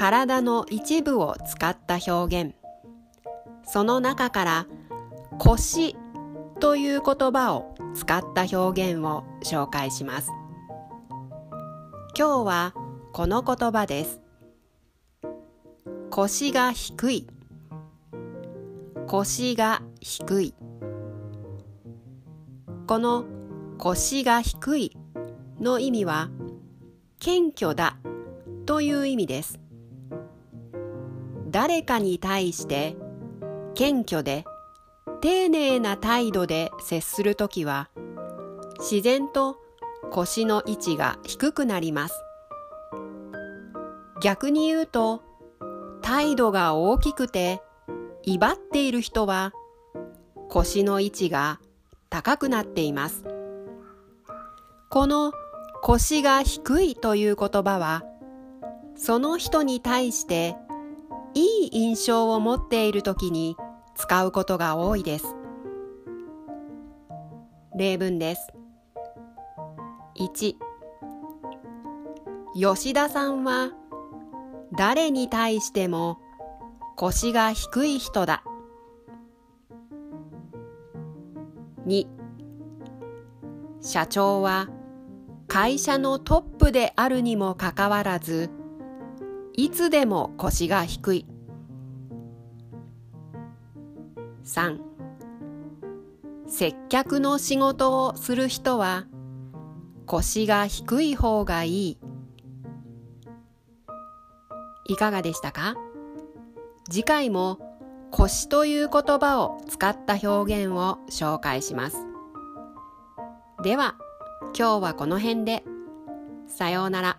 体の一部を使った表現。その中から腰という言葉を使った表現を紹介します。今日はこの言葉です。腰が低い。腰が低い。この腰が低いの意味は謙虚だという意味です。誰かに対して謙虚で丁寧な態度で接するときは自然と腰の位置が低くなります。逆に言うと態度が大きくて威張っている人は腰の位置が高くなっています。この腰が低いという言葉はその人に対していい印象を持っている時に使うことが多いです。例文です。1吉田さんは誰に対しても腰が低い人だ。2社長は会社のトップであるにもかかわらずいつでも腰が低い。3接客の仕事をする人は腰が低い方がいい。いかがでしたか？次回も腰という言葉を使った表現を紹介します。では、今日はこの辺で。さようなら。